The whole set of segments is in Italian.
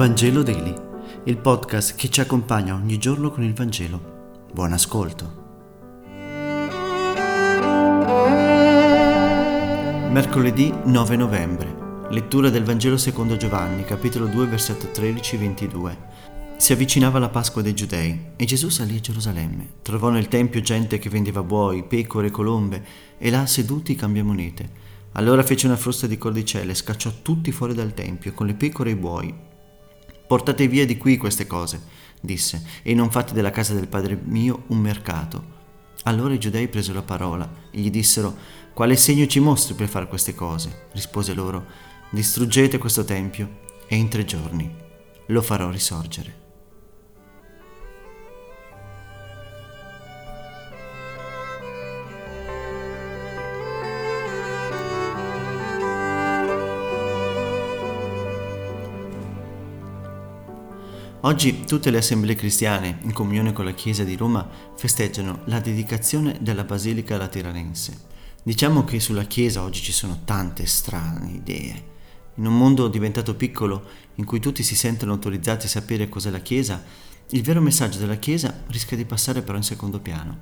Vangelo Daily, il podcast che ci accompagna ogni giorno con il Vangelo. Buon ascolto. Mercoledì 9 novembre. Lettura del Vangelo secondo Giovanni, capitolo 2, versetto 13-22. Si avvicinava la Pasqua dei Giudei e Gesù salì a Gerusalemme. Trovò nel Tempio gente che vendeva buoi, pecore colombe e là seduti cambiamonete. Allora fece una frusta di cordicelle scacciò tutti fuori dal Tempio con le pecore e i buoi Portate via di qui queste cose, disse, e non fate della casa del Padre mio un mercato. Allora i giudei presero la parola e gli dissero, quale segno ci mostri per fare queste cose? Rispose loro, distruggete questo tempio e in tre giorni lo farò risorgere. Oggi tutte le assemblee cristiane, in comunione con la Chiesa di Roma, festeggiano la dedicazione della Basilica Lateranense. Diciamo che sulla Chiesa oggi ci sono tante strane idee. In un mondo diventato piccolo, in cui tutti si sentono autorizzati a sapere cos'è la Chiesa, il vero messaggio della Chiesa rischia di passare però in secondo piano.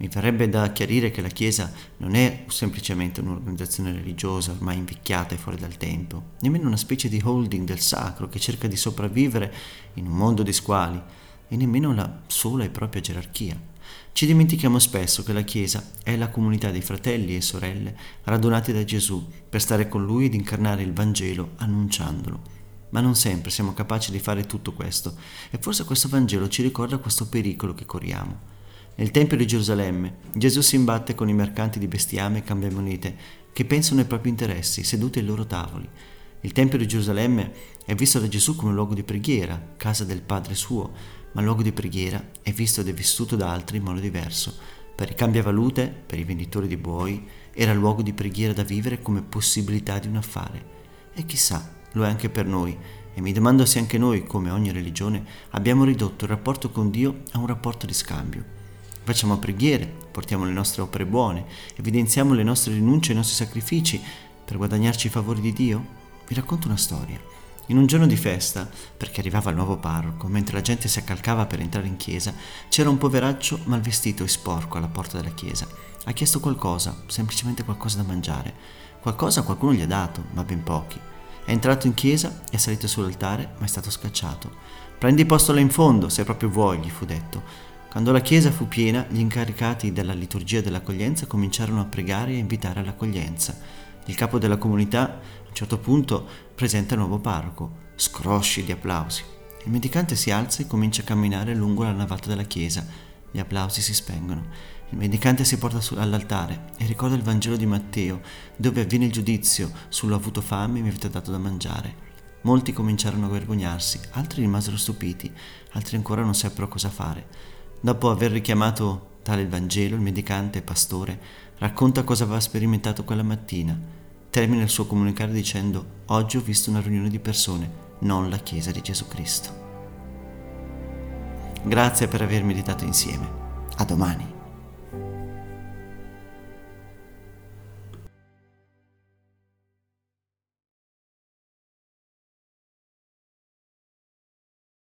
Mi verrebbe da chiarire che la Chiesa non è semplicemente un'organizzazione religiosa ormai invecchiata e fuori dal tempo, nemmeno una specie di holding del sacro che cerca di sopravvivere in un mondo di squali, e nemmeno la sola e propria gerarchia. Ci dimentichiamo spesso che la Chiesa è la comunità dei fratelli e sorelle radunati da Gesù per stare con Lui ed incarnare il Vangelo annunciandolo. Ma non sempre siamo capaci di fare tutto questo e forse questo Vangelo ci ricorda questo pericolo che corriamo. Nel Tempio di Gerusalemme Gesù si imbatte con i mercanti di bestiame e cambiamonete che pensano ai propri interessi, seduti ai loro tavoli. Il Tempio di Gerusalemme è visto da Gesù come luogo di preghiera, casa del Padre suo, ma luogo di preghiera è visto ed è vissuto da altri in modo diverso. Per i cambiavalute, per i venditori di buoi, era luogo di preghiera da vivere come possibilità di un affare. E chissà, lo è anche per noi. E mi domando se anche noi, come ogni religione, abbiamo ridotto il rapporto con Dio a un rapporto di scambio. Facciamo preghiere, portiamo le nostre opere buone, evidenziamo le nostre rinunce e i nostri sacrifici per guadagnarci i favori di Dio? Vi racconto una storia. In un giorno di festa, perché arrivava il nuovo parroco, mentre la gente si accalcava per entrare in chiesa, c'era un poveraccio mal vestito e sporco alla porta della chiesa. Ha chiesto qualcosa, semplicemente qualcosa da mangiare. Qualcosa qualcuno gli ha dato, ma ben pochi. È entrato in chiesa, è salito sull'altare, ma è stato scacciato. Prendi posto là in fondo, se proprio vuoi, gli fu detto. Quando la chiesa fu piena, gli incaricati della liturgia dell'accoglienza cominciarono a pregare e invitare all'accoglienza. Il capo della comunità, a un certo punto, presenta il nuovo parroco, scrosci di applausi. Il mendicante si alza e comincia a camminare lungo la navata della chiesa. Gli applausi si spengono. Il mendicante si porta all'altare e ricorda il Vangelo di Matteo, dove avviene il giudizio sull'ho avuto fame e mi avete dato da mangiare. Molti cominciarono a vergognarsi, altri rimasero stupiti, altri ancora non seppero cosa fare. Dopo aver richiamato tale Vangelo, il medicante pastore racconta cosa aveva sperimentato quella mattina. Termina il suo comunicare dicendo Oggi ho visto una riunione di persone, non la Chiesa di Gesù Cristo. Grazie per aver meditato insieme. A domani.